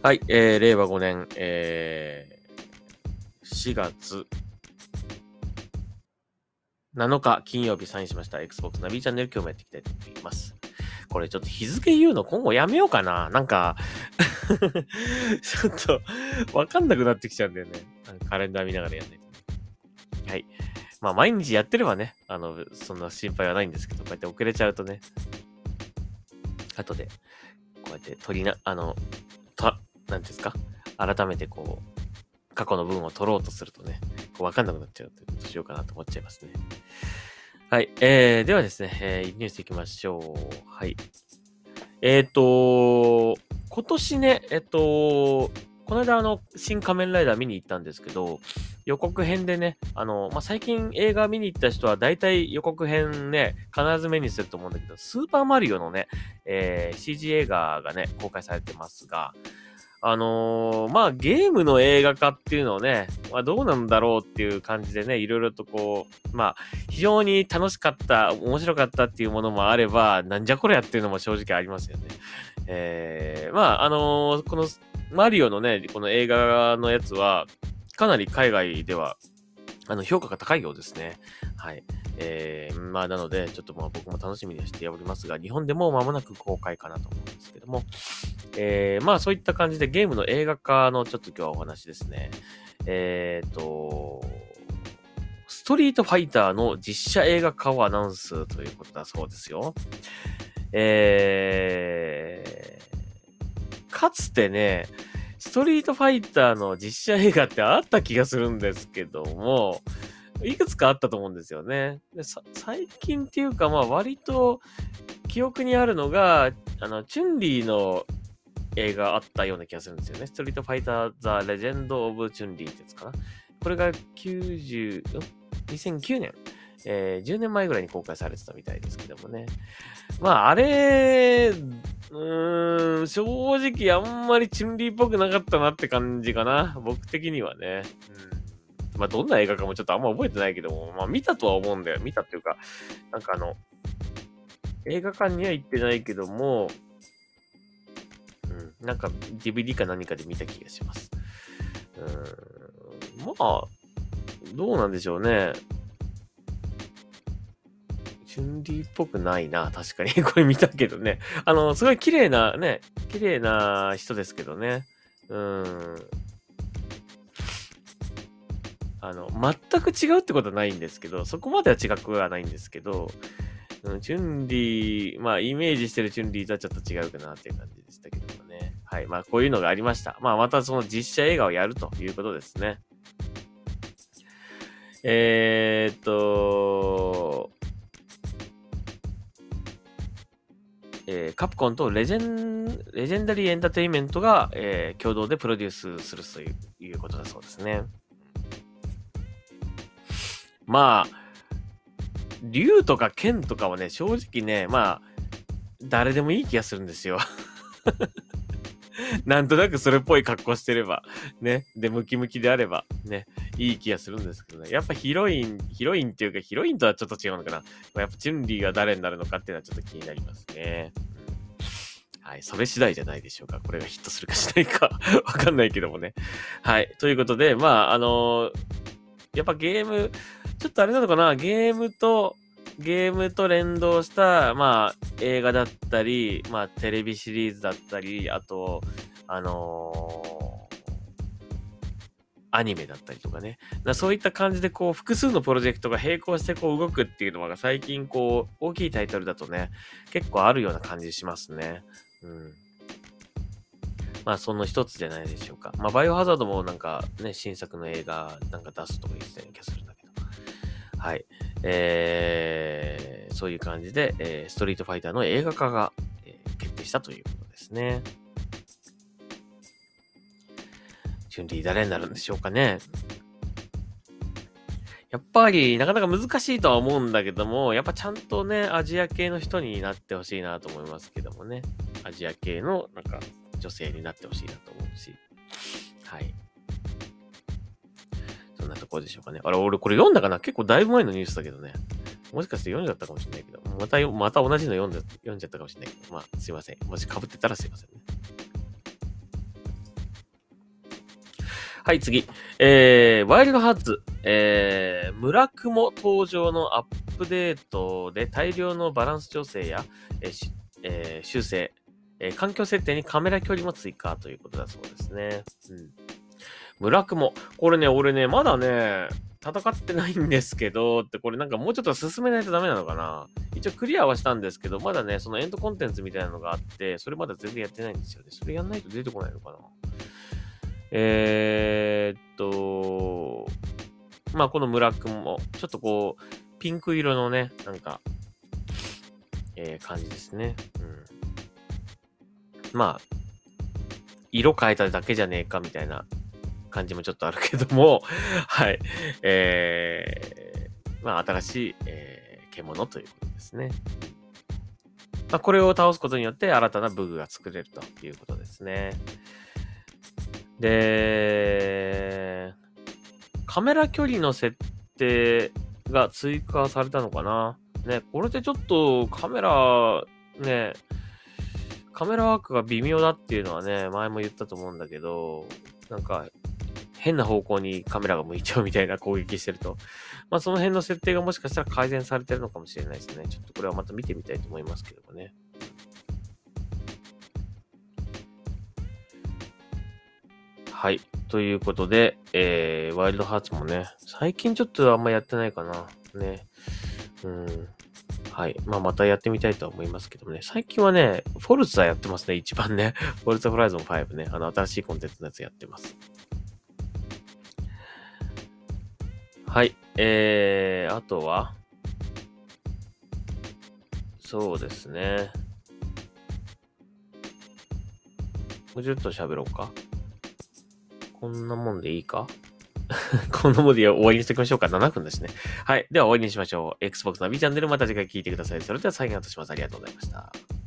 はい、えー、令和5年、えー、4月7日金曜日サインしました Xbox ナビチャンネル今日もやっていきたいと思います。これちょっと日付言うの今後やめようかな。なんか ちょっとわかんなくなってきちゃうんだよね。カレンダー見ながらやんないと。はい。まあ毎日やってればね、あの、そんな心配はないんですけど、こうやって遅れちゃうとね、後で、こうやって取りな、あの、と、なんていうんですか？改めてこう、過去の分を取ろうとするとね、こうわかんなくなっちゃうということしようかなと思っちゃいますね。はい。えー、ではですね、えー、ニュースいきましょう。はい。えっ、ー、と、今年ね、えっ、と、この間あの、新仮面ライダー見に行ったんですけど、予告編でね、あの、まあ、最近映画見に行った人は大体予告編ね、必ず目にすると思うんだけど、スーパーマリオのね、えー、CG 映画がね、公開されてますが、あのー、まあ、ゲームの映画化っていうのをね、まあ、どうなんだろうっていう感じでね、いろいろとこう、まあ、非常に楽しかった、面白かったっていうものもあれば、なんじゃこりゃっていうのも正直ありますよね。えー、まあ、あのー、この、マリオのね、この映画のやつは、かなり海外では、あの、評価が高いようですね。はい。えー、まあ、なので、ちょっとまあ僕も楽しみにしておりますが、日本でも間もなく公開かなと思うんですけども、えー、まあそういった感じでゲームの映画化のちょっと今日はお話ですね。えっ、ー、と、ストリートファイターの実写映画化をアナウンスということだそうですよ。えー、かつてね、ストリートファイターの実写映画ってあった気がするんですけども、いくつかあったと思うんですよね。で最近っていうか、まあ割と記憶にあるのが、あの、チュンリーの映画あったような気がするんですよね。ストリートファイター・ザ・レジェンド・オブ・チュンリーってやつかな。これが90、2009年、えー、10年前ぐらいに公開されてたみたいですけどもね。まあ、あれ、うーん、正直あんまりチュンリーっぽくなかったなって感じかな。僕的にはね。うんまあ、どんな映画かもちょっとあんま覚えてないけども、まあ、見たとは思うんだよ。見たっていうか、なんかあの、映画館には行ってないけども、なんか DVD か何かで見た気がします。うん、まあ、どうなんでしょうね。チュンリーっぽくないな、確かに。これ見たけどね。あの、すごい綺麗なね、綺麗な人ですけどね。うん。あの、全く違うってことはないんですけど、そこまでは違くはないんですけど、うん、チュンリー、まあ、イメージしてるチュンリーとはちょっと違うかなっていう感じ。はい。まあ、こういうのがありました。まあ、またその実写映画をやるということですね。えー、っと、えー、カプコンとレジェン、レジェンダリーエンターテインメントが、えー、共同でプロデュースするといういうことだそうですね。まあ、竜とか剣とかはね、正直ね、まあ、誰でもいい気がするんですよ。なんとなくそれっぽい格好してれば、ね。で、ムキムキであれば、ね。いい気がするんですけどね。やっぱヒロイン、ヒロインっていうか、ヒロインとはちょっと違うのかな。やっぱチュンリーが誰になるのかっていうのはちょっと気になりますね。はい。それ次第じゃないでしょうか。これがヒットするかしないか わかんないけどもね。はい。ということで、まあ、あのー、やっぱゲーム、ちょっとあれなのかなゲームと、ゲームと連動した、まあ、映画だったり、まあ、テレビシリーズだったり、あと、あのー、アニメだったりとかね。だそういった感じで、こう、複数のプロジェクトが並行してこう動くっていうのが最近、こう、大きいタイトルだとね、結構あるような感じしますね。うん。まあ、その一つじゃないでしょうか。まあ、バイオハザードもなんかね、新作の映画なんか出すとか言ってたような気がするんだけど。はい。えー、そういう感じで、えー、ストリートファイターの映画化が、えー、決定したということですね。チュンリー誰になるんでしょうかね。やっぱりなかなか難しいとは思うんだけども、やっぱちゃんとね、アジア系の人になってほしいなと思いますけどもね。アジア系のなんか女性になってほしいなと思うし。はい。ところでしょうかね。あれ、俺これ読んだかな？結構だいぶ前のニュースだけどね。もしかして読んじゃったかもしれないけど、また、また同じの読んじゃ読んじゃったかもしれないけど、まあ、すいません。もし被ってたらすいませんね。はい、次。えー、ワイルドハーツ、えー、村雲登場のアップデートで大量のバランス調整や、えーえー修正、えー環境設定にカメラ距離も追加ということだそうですね。うん。村雲。これね、俺ね、まだね、戦ってないんですけど、ってこれなんかもうちょっと進めないとダメなのかな一応クリアはしたんですけど、まだね、そのエンドコンテンツみたいなのがあって、それまだ全然やってないんですよね。それやんないと出てこないのかなえー、っと、まあこの村雲、ちょっとこう、ピンク色のね、なんか、えー感じですね。うん。まあ、色変えただけじゃねえかみたいな感じもちょっとあるけども、はい。えー、まあ、新しい、えー獣ということですね。まあ、これを倒すことによって新たな武具が作れるということですね。で、カメラ距離の設定が追加されたのかなね、これでちょっとカメラ、ね、カメラワークが微妙だっていうのはね、前も言ったと思うんだけど、なんか、変な方向にカメラが向いちゃうみたいな攻撃してると。まあその辺の設定がもしかしたら改善されてるのかもしれないですね。ちょっとこれはまた見てみたいと思いますけどもね。はい。ということで、えー、ワイルドハーツもね、最近ちょっとあんまやってないかな。ね。うん。はい。まあ、またやってみたいと思いますけどもね。最近はね、フォルツァやってますね、一番ね。フォルツァホライゾン5ね。あの、新しいコンテンツのやつやってます。はい。えー、あとは、そうですね。もうちょっと喋ろうか。こんなもんでいいか？この文字を終わりにしておきましょうか。7分ですね。はい。では終わりにしましょう。Xbox ナビチャンネルまた次回聞いてください。それでは最後とします。ありがとうございました。